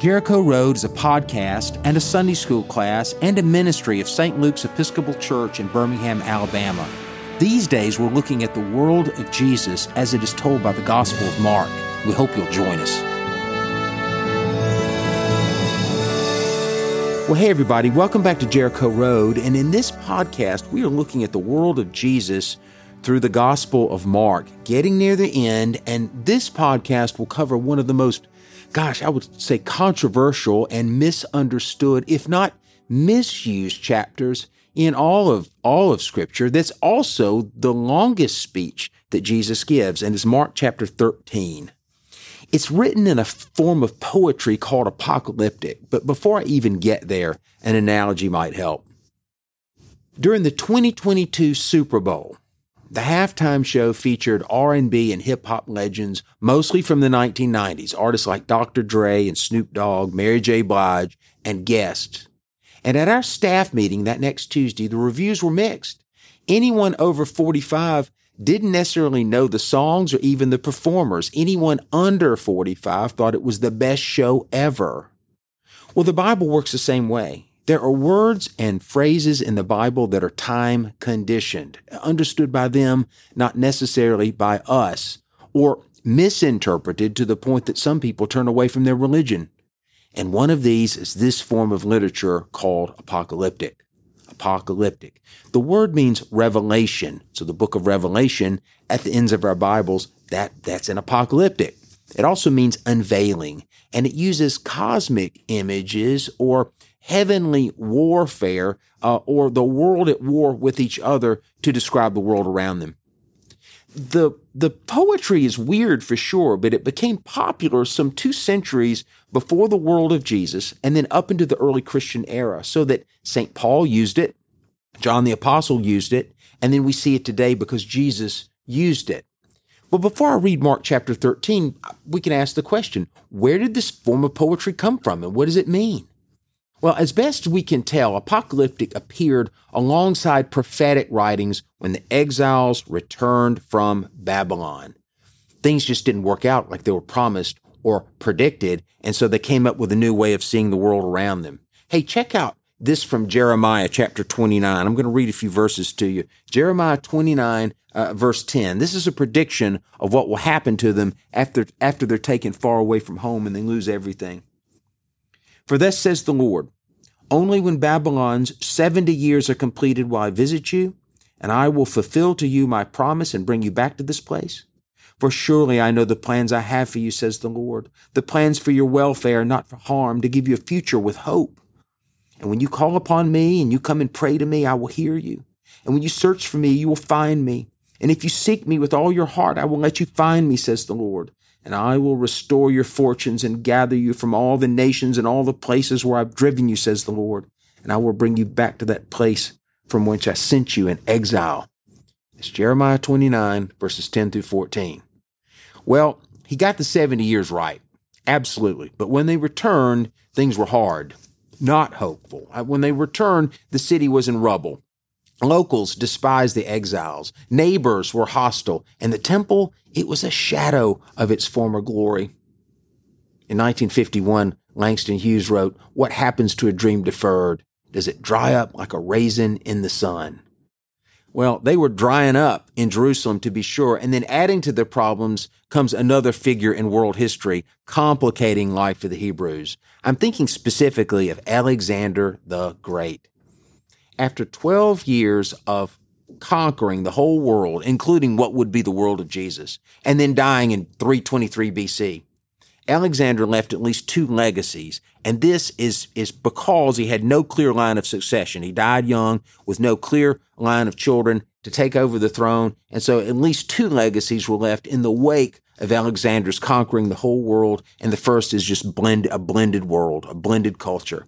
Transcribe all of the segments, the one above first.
Jericho Road is a podcast and a Sunday school class and a ministry of St. Luke's Episcopal Church in Birmingham, Alabama. These days, we're looking at the world of Jesus as it is told by the Gospel of Mark. We hope you'll join us. Well, hey, everybody, welcome back to Jericho Road. And in this podcast, we are looking at the world of Jesus through the Gospel of Mark, getting near the end. And this podcast will cover one of the most, gosh, I would say controversial and misunderstood, if not misused chapters in all of all of scripture that's also the longest speech that Jesus gives and is Mark chapter 13. It's written in a form of poetry called apocalyptic, but before I even get there, an analogy might help. During the 2022 Super Bowl, the halftime show featured R&B and hip hop legends, mostly from the 1990s, artists like Dr. Dre and Snoop Dogg, Mary J. Blige, and guests and at our staff meeting that next Tuesday, the reviews were mixed. Anyone over 45 didn't necessarily know the songs or even the performers. Anyone under 45 thought it was the best show ever. Well, the Bible works the same way. There are words and phrases in the Bible that are time conditioned, understood by them, not necessarily by us, or misinterpreted to the point that some people turn away from their religion. And one of these is this form of literature called apocalyptic. Apocalyptic. The word means revelation. So the book of Revelation at the ends of our Bibles, that, that's an apocalyptic. It also means unveiling, and it uses cosmic images or heavenly warfare uh, or the world at war with each other to describe the world around them the the poetry is weird for sure, but it became popular some two centuries before the world of Jesus and then up into the early Christian era, so that St. Paul used it, John the Apostle used it, and then we see it today because Jesus used it. But before I read Mark chapter 13, we can ask the question where did this form of poetry come from and what does it mean? Well, as best we can tell, apocalyptic appeared alongside prophetic writings when the exiles returned from Babylon. Things just didn't work out like they were promised or predicted, and so they came up with a new way of seeing the world around them. Hey, check out this from Jeremiah chapter 29. I'm going to read a few verses to you. Jeremiah 29, uh, verse 10. This is a prediction of what will happen to them after, after they're taken far away from home and they lose everything. For thus says the Lord, only when Babylon's 70 years are completed will I visit you, and I will fulfill to you my promise and bring you back to this place. For surely I know the plans I have for you, says the Lord, the plans for your welfare, not for harm, to give you a future with hope. And when you call upon me and you come and pray to me, I will hear you. And when you search for me, you will find me. And if you seek me with all your heart, I will let you find me, says the Lord and I will restore your fortunes and gather you from all the nations and all the places where I've driven you, says the Lord, and I will bring you back to that place from which I sent you in exile. It's Jeremiah 29, verses 10 through 14. Well, he got the 70 years right. Absolutely. But when they returned, things were hard, not hopeful. Uh, when they returned, the city was in rubble. Locals despised the exiles. Neighbors were hostile. And the temple, it was a shadow of its former glory. In 1951, Langston Hughes wrote, What happens to a dream deferred? Does it dry up like a raisin in the sun? Well, they were drying up in Jerusalem to be sure. And then adding to their problems comes another figure in world history, complicating life for the Hebrews. I'm thinking specifically of Alexander the Great after 12 years of conquering the whole world, including what would be the world of Jesus, and then dying in 323 BC, Alexander left at least two legacies. And this is, is because he had no clear line of succession. He died young with no clear line of children to take over the throne. And so at least two legacies were left in the wake of Alexander's conquering the whole world. And the first is just blend, a blended world, a blended culture.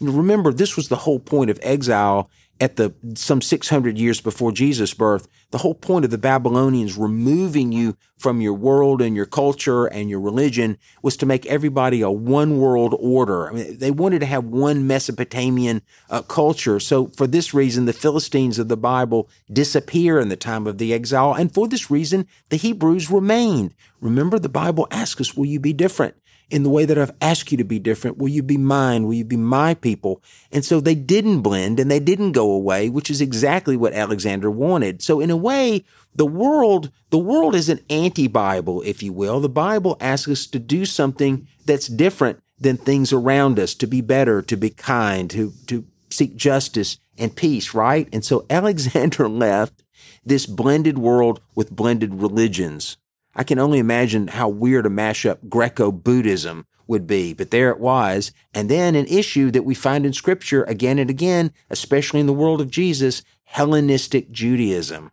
Remember, this was the whole point of exile at the some 600 years before Jesus' birth. The whole point of the Babylonians removing you from your world and your culture and your religion was to make everybody a one world order. I mean, they wanted to have one Mesopotamian uh, culture. So for this reason, the Philistines of the Bible disappear in the time of the exile. And for this reason, the Hebrews remained. Remember, the Bible asks us, will you be different? In the way that I've asked you to be different? Will you be mine? Will you be my people? And so they didn't blend and they didn't go away, which is exactly what Alexander wanted. So in a way, the world, the world is an anti-Bible, if you will. The Bible asks us to do something that's different than things around us, to be better, to be kind, to, to seek justice and peace, right? And so Alexander left this blended world with blended religions. I can only imagine how weird a mashup Greco-Buddhism would be, but there it was. And then an issue that we find in scripture again and again, especially in the world of Jesus, Hellenistic Judaism.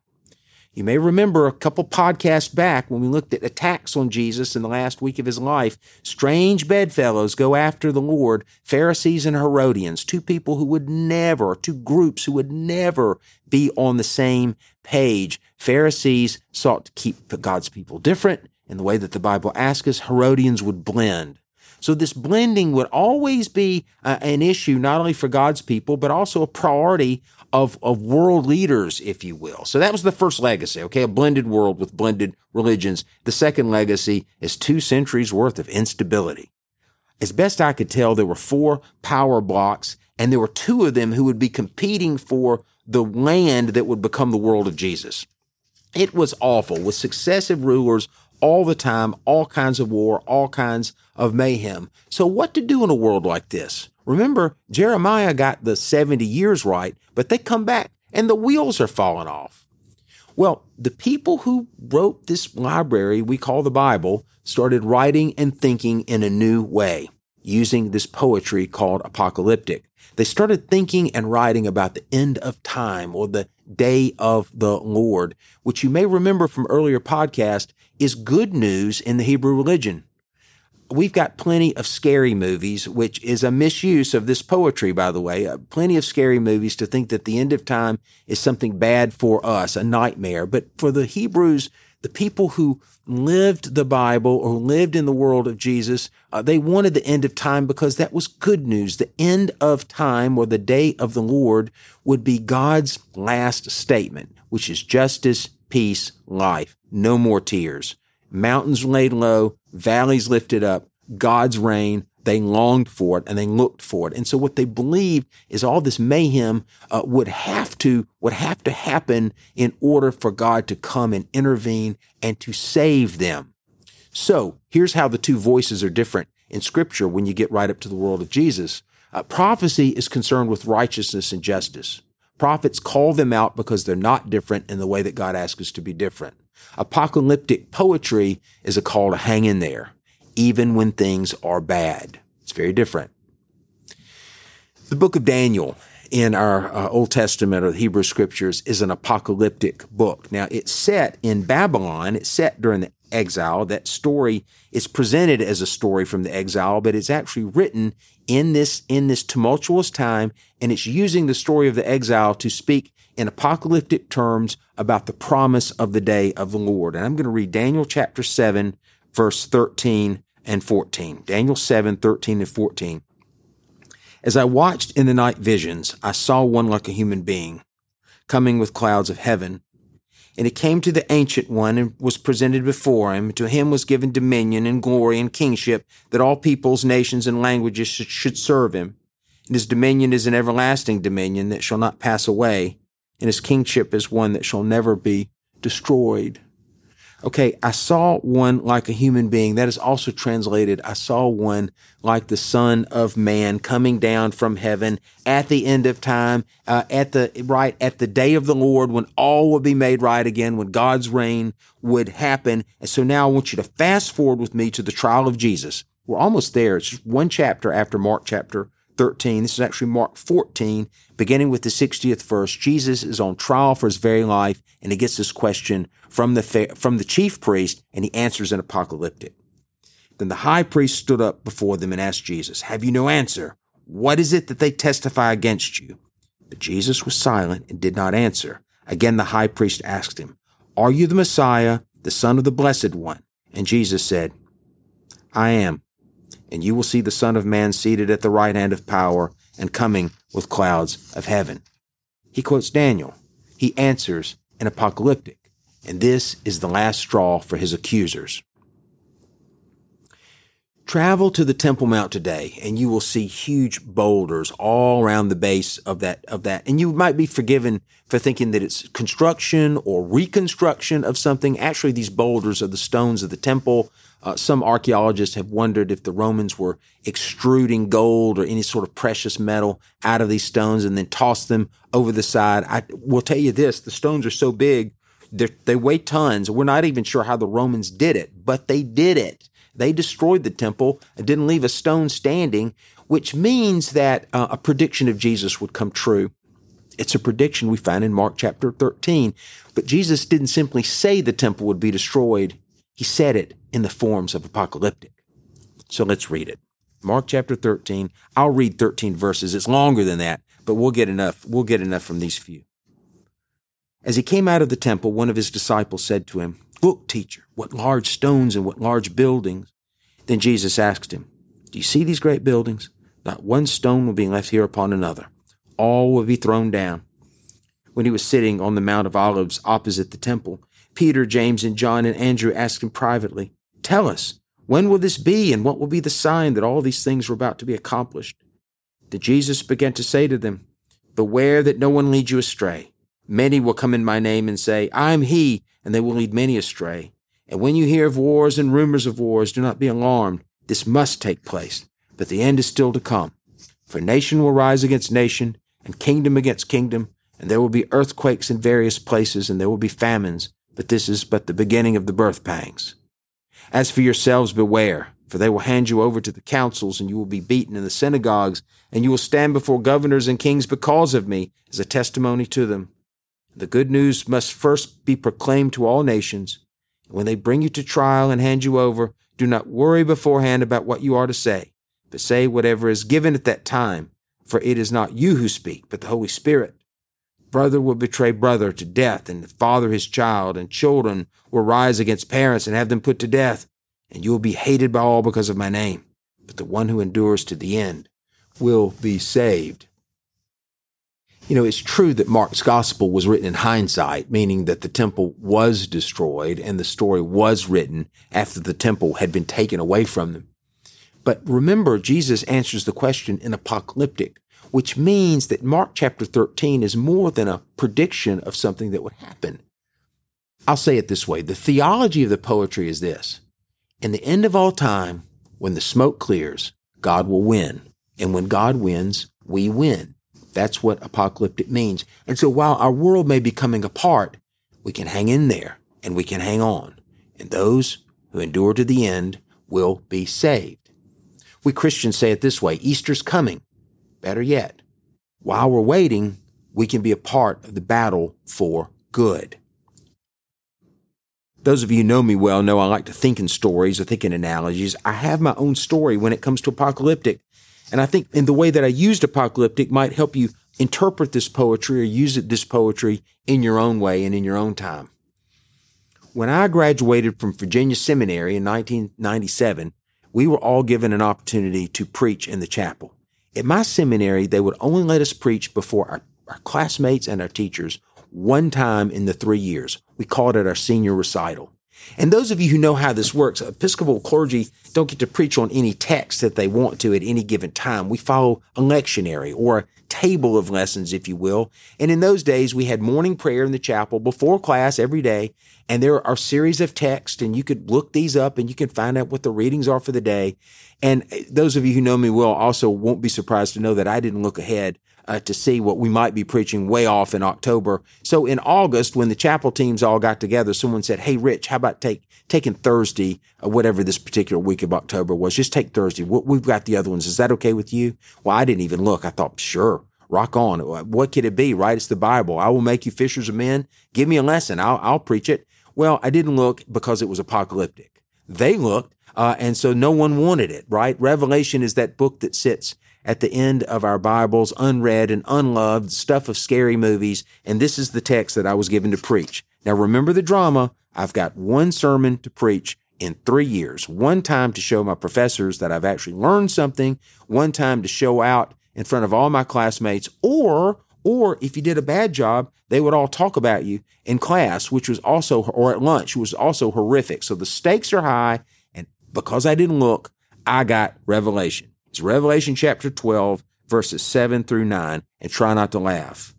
You may remember a couple podcasts back when we looked at attacks on Jesus in the last week of his life. Strange bedfellows go after the Lord, Pharisees and Herodians, two people who would never, two groups who would never be on the same page. Pharisees sought to keep God's people different in the way that the Bible asks us. Herodians would blend. So this blending would always be uh, an issue, not only for God's people, but also a priority of, of world leaders, if you will. So that was the first legacy, okay? A blended world with blended religions. The second legacy is two centuries worth of instability. As best I could tell, there were four power blocks, and there were two of them who would be competing for the land that would become the world of Jesus. It was awful with successive rulers all the time, all kinds of war, all kinds of mayhem. So what to do in a world like this? Remember, Jeremiah got the 70 years right, but they come back and the wheels are falling off. Well, the people who wrote this library we call the Bible started writing and thinking in a new way using this poetry called apocalyptic. They started thinking and writing about the end of time or the day of the Lord, which you may remember from earlier podcast is good news in the Hebrew religion. We've got plenty of scary movies, which is a misuse of this poetry, by the way. Uh, plenty of scary movies to think that the end of time is something bad for us, a nightmare. But for the Hebrews, the people who lived the Bible or lived in the world of Jesus, uh, they wanted the end of time because that was good news. The end of time or the day of the Lord would be God's last statement, which is justice, peace, life. No more tears. Mountains laid low, valleys lifted up, God's reign. They longed for it and they looked for it. And so what they believed is all this mayhem uh, would have to would have to happen in order for God to come and intervene and to save them. So here's how the two voices are different in Scripture when you get right up to the world of Jesus. Uh, prophecy is concerned with righteousness and justice. Prophets call them out because they're not different in the way that God asks us to be different. Apocalyptic poetry is a call to hang in there, even when things are bad. It's very different. The book of Daniel in our uh, Old Testament or the Hebrew scriptures is an apocalyptic book. Now, it's set in Babylon. It's set during the exile. That story is presented as a story from the exile, but it's actually written in this, in this tumultuous time. And it's using the story of the exile to speak in apocalyptic terms about the promise of the day of the Lord. And I'm going to read Daniel chapter 7, verse 13 and 14. Daniel 7, 13 and 14. As I watched in the night visions, I saw one like a human being coming with clouds of heaven. And it came to the ancient one and was presented before him. To him was given dominion and glory and kingship that all peoples, nations, and languages should serve him. And his dominion is an everlasting dominion that shall not pass away and his kingship is one that shall never be destroyed. Okay, I saw one like a human being. That is also translated, I saw one like the Son of Man coming down from heaven at the end of time, uh, at the right at the day of the Lord, when all would be made right again, when God's reign would happen. And so now I want you to fast forward with me to the trial of Jesus. We're almost there. It's just one chapter after Mark chapter 13. This is actually Mark 14, beginning with the 60th verse. Jesus is on trial for his very life, and he gets this question from the, from the chief priest, and he answers in apocalyptic. Then the high priest stood up before them and asked Jesus, Have you no answer? What is it that they testify against you? But Jesus was silent and did not answer. Again, the high priest asked him, Are you the Messiah, the Son of the Blessed One? And Jesus said, I am and you will see the Son of Man seated at the right hand of power and coming with clouds of heaven. He quotes Daniel. He answers in apocalyptic. And this is the last straw for his accusers. Travel to the Temple Mount today and you will see huge boulders all around the base of that, of that. And you might be forgiven for thinking that it's construction or reconstruction of something. Actually, these boulders are the stones of the temple. Uh, some archaeologists have wondered if the Romans were extruding gold or any sort of precious metal out of these stones and then tossed them over the side. I will tell you this, the stones are so big, they weigh tons. We're not even sure how the Romans did it, but they did it. They destroyed the temple and didn't leave a stone standing, which means that uh, a prediction of Jesus would come true. It's a prediction we find in Mark chapter 13. But Jesus didn't simply say the temple would be destroyed. He said it in the forms of apocalyptic. So let's read it. Mark chapter 13. I'll read 13 verses. It's longer than that, but we'll get enough. We'll get enough from these few. As he came out of the temple, one of his disciples said to him, Look, teacher, what large stones and what large buildings. Then Jesus asked him, Do you see these great buildings? Not one stone will be left here upon another. All will be thrown down. When he was sitting on the Mount of Olives opposite the temple, Peter, James, and John and Andrew asked him privately, Tell us, when will this be, and what will be the sign that all these things are about to be accomplished? Then Jesus began to say to them, Beware that no one leads you astray. Many will come in my name and say, I am he, and they will lead many astray. And when you hear of wars and rumors of wars, do not be alarmed. This must take place, but the end is still to come. For nation will rise against nation, and kingdom against kingdom, and there will be earthquakes in various places, and there will be famines, this is but the beginning of the birth pangs. As for yourselves, beware, for they will hand you over to the councils, and you will be beaten in the synagogues, and you will stand before governors and kings because of me, as a testimony to them. The good news must first be proclaimed to all nations. When they bring you to trial and hand you over, do not worry beforehand about what you are to say, but say whatever is given at that time, for it is not you who speak, but the Holy Spirit. Brother will betray brother to death, and father his child, and children will rise against parents and have them put to death, and you will be hated by all because of my name. But the one who endures to the end will be saved. You know, it's true that Mark's gospel was written in hindsight, meaning that the temple was destroyed and the story was written after the temple had been taken away from them. But remember, Jesus answers the question in apocalyptic, which means that Mark chapter 13 is more than a prediction of something that would happen. I'll say it this way. The theology of the poetry is this. In the end of all time, when the smoke clears, God will win. And when God wins, we win. That's what apocalyptic means. And so while our world may be coming apart, we can hang in there and we can hang on. And those who endure to the end will be saved. We Christians say it this way Easter's coming. Better yet, while we're waiting, we can be a part of the battle for good. Those of you who know me well know I like to think in stories or think in analogies. I have my own story when it comes to apocalyptic. And I think in the way that I used apocalyptic might help you interpret this poetry or use it, this poetry in your own way and in your own time. When I graduated from Virginia Seminary in 1997, we were all given an opportunity to preach in the chapel. At my seminary, they would only let us preach before our, our classmates and our teachers one time in the three years. We called it our senior recital. And those of you who know how this works, Episcopal clergy don't get to preach on any text that they want to at any given time. We follow a lectionary or table of lessons, if you will. And in those days, we had morning prayer in the chapel before class every day. And there are series of texts and you could look these up and you can find out what the readings are for the day. And eh, those of you who know me well also won't be surprised to know that I didn't look ahead uh, to see what we might be preaching way off in October. So in August, when the chapel teams all got together, someone said, "Hey, Rich, how about take taking Thursday, or whatever this particular week of October was? Just take Thursday. We've got the other ones. Is that okay with you?" Well, I didn't even look. I thought, sure. Rock on. What could it be, right? It's the Bible. I will make you fishers of men. Give me a lesson. I'll, I'll preach it. Well, I didn't look because it was apocalyptic. They looked, uh, and so no one wanted it, right? Revelation is that book that sits at the end of our Bibles, unread and unloved, stuff of scary movies. And this is the text that I was given to preach. Now remember the drama. I've got one sermon to preach in three years. One time to show my professors that I've actually learned something. One time to show out in front of all my classmates or or if you did a bad job, they would all talk about you in class, which was also, or at lunch, was also horrific. So the stakes are high. And because I didn't look, I got revelation. It's Revelation chapter 12, verses 7 through 9, and try not to laugh.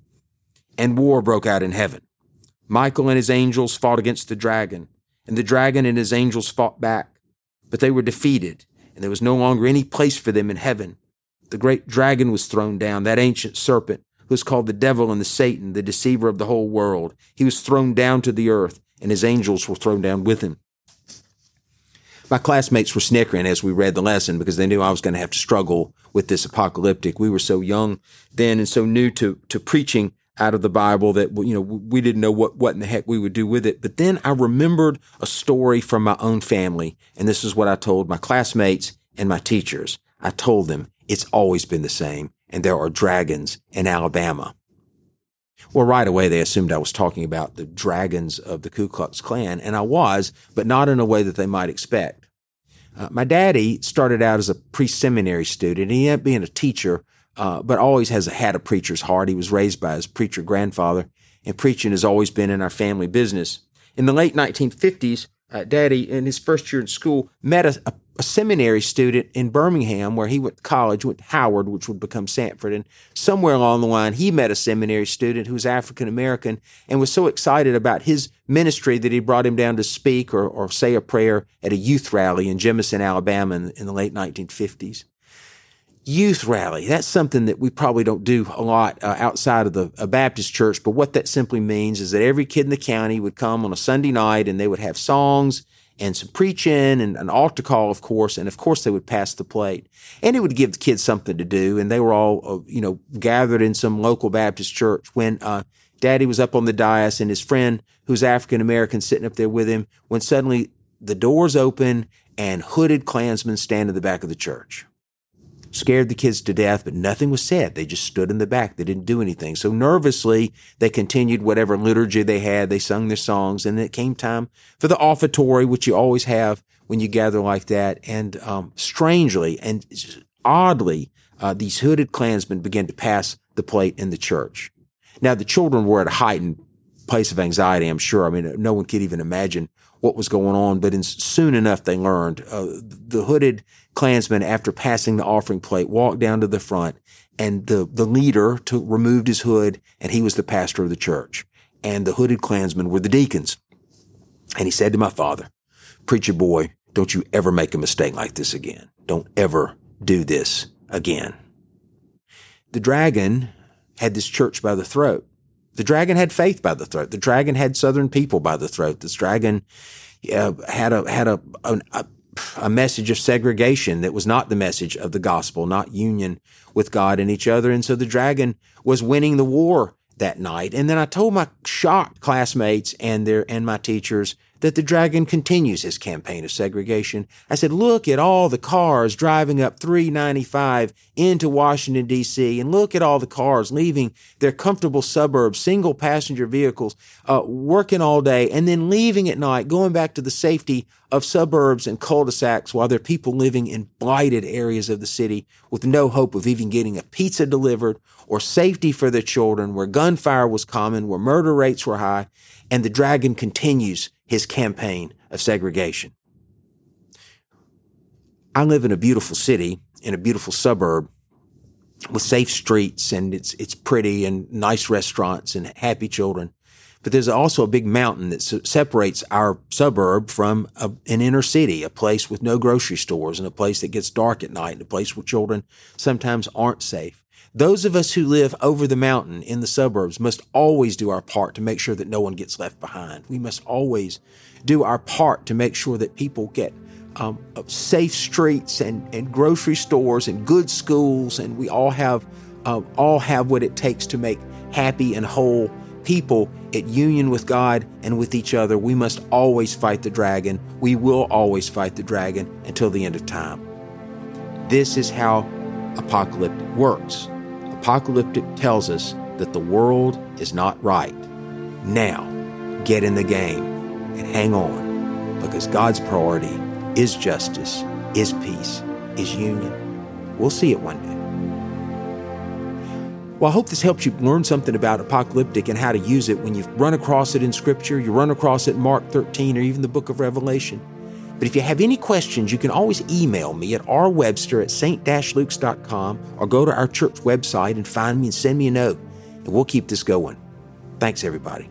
And war broke out in heaven. Michael and his angels fought against the dragon, and the dragon and his angels fought back. But they were defeated, and there was no longer any place for them in heaven. The great dragon was thrown down, that ancient serpent, who is called the devil and the Satan, the deceiver of the whole world. He was thrown down to the earth, and his angels were thrown down with him. My classmates were snickering as we read the lesson because they knew I was going to have to struggle with this apocalyptic. We were so young then and so new to, to preaching out of the Bible that, you know, we didn't know what, what in the heck we would do with it. But then I remembered a story from my own family. And this is what I told my classmates and my teachers. I told them it's always been the same. And there are dragons in Alabama. Well, right away, they assumed I was talking about the dragons of the Ku Klux Klan, and I was, but not in a way that they might expect. Uh, my daddy started out as a pre seminary student. He ended up being a teacher, uh, but always has had a preacher's heart. He was raised by his preacher grandfather, and preaching has always been in our family business. In the late 1950s, uh, Daddy, in his first year in school, met a, a, a, seminary student in Birmingham where he went to college, went to Howard, which would become Samford. And somewhere along the line, he met a seminary student who was African American and was so excited about his ministry that he brought him down to speak or, or say a prayer at a youth rally in Jemison, Alabama in, in the late 1950s youth rally. That's something that we probably don't do a lot uh, outside of the Baptist church. But what that simply means is that every kid in the county would come on a Sunday night and they would have songs and some preaching and an altar call, of course. And of course, they would pass the plate and it would give the kids something to do. And they were all, uh, you know, gathered in some local Baptist church when, uh, daddy was up on the dais and his friend who's African American sitting up there with him when suddenly the doors open and hooded Klansmen stand in the back of the church scared the kids to death, but nothing was said. They just stood in the back. They didn't do anything. So nervously, they continued whatever liturgy they had. They sung their songs, and it came time for the offertory, which you always have when you gather like that. And um, strangely and oddly, uh, these hooded Klansmen began to pass the plate in the church. Now, the children were at a heightened place of anxiety, I'm sure. I mean, no one could even imagine what was going on, but in, soon enough they learned. Uh, the hooded Klansman, after passing the offering plate, walked down to the front, and the the leader took removed his hood, and he was the pastor of the church, and the hooded Klansmen were the deacons. And he said to my father, "Preacher boy, don't you ever make a mistake like this again. Don't ever do this again." The dragon had this church by the throat. The dragon had faith by the throat. The dragon had Southern people by the throat. This dragon uh, had a had a, a a message of segregation that was not the message of the gospel, not union with God and each other. And so the dragon was winning the war that night. And then I told my shocked classmates and their and my teachers that the dragon continues his campaign of segregation. I said, look at all the cars driving up 395 into Washington, D.C., and look at all the cars leaving their comfortable suburbs, single passenger vehicles, uh, working all day, and then leaving at night, going back to the safety of suburbs and cul-de-sacs while there are people living in blighted areas of the city with no hope of even getting a pizza delivered or safety for their children, where gunfire was common, where murder rates were high, and the dragon continues his campaign of segregation. I live in a beautiful city, in a beautiful suburb with safe streets and it's, it's pretty and nice restaurants and happy children. But there's also a big mountain that separates our suburb from a, an inner city, a place with no grocery stores and a place that gets dark at night and a place where children sometimes aren't safe. Those of us who live over the mountain in the suburbs must always do our part to make sure that no one gets left behind. We must always do our part to make sure that people get um, safe streets and, and grocery stores and good schools, and we all have uh, all have what it takes to make happy and whole people at union with God and with each other. We must always fight the dragon. We will always fight the dragon until the end of time. This is how apocalyptic works. Apocalyptic tells us that the world is not right. Now, get in the game and hang on because God's priority is justice, is peace, is union. We'll see it one day. Well, I hope this helps you learn something about apocalyptic and how to use it when you run across it in Scripture, you run across it in Mark 13 or even the book of Revelation. But if you have any questions, you can always email me at rwebster at st-lukes.com or go to our church website and find me and send me a note, and we'll keep this going. Thanks, everybody.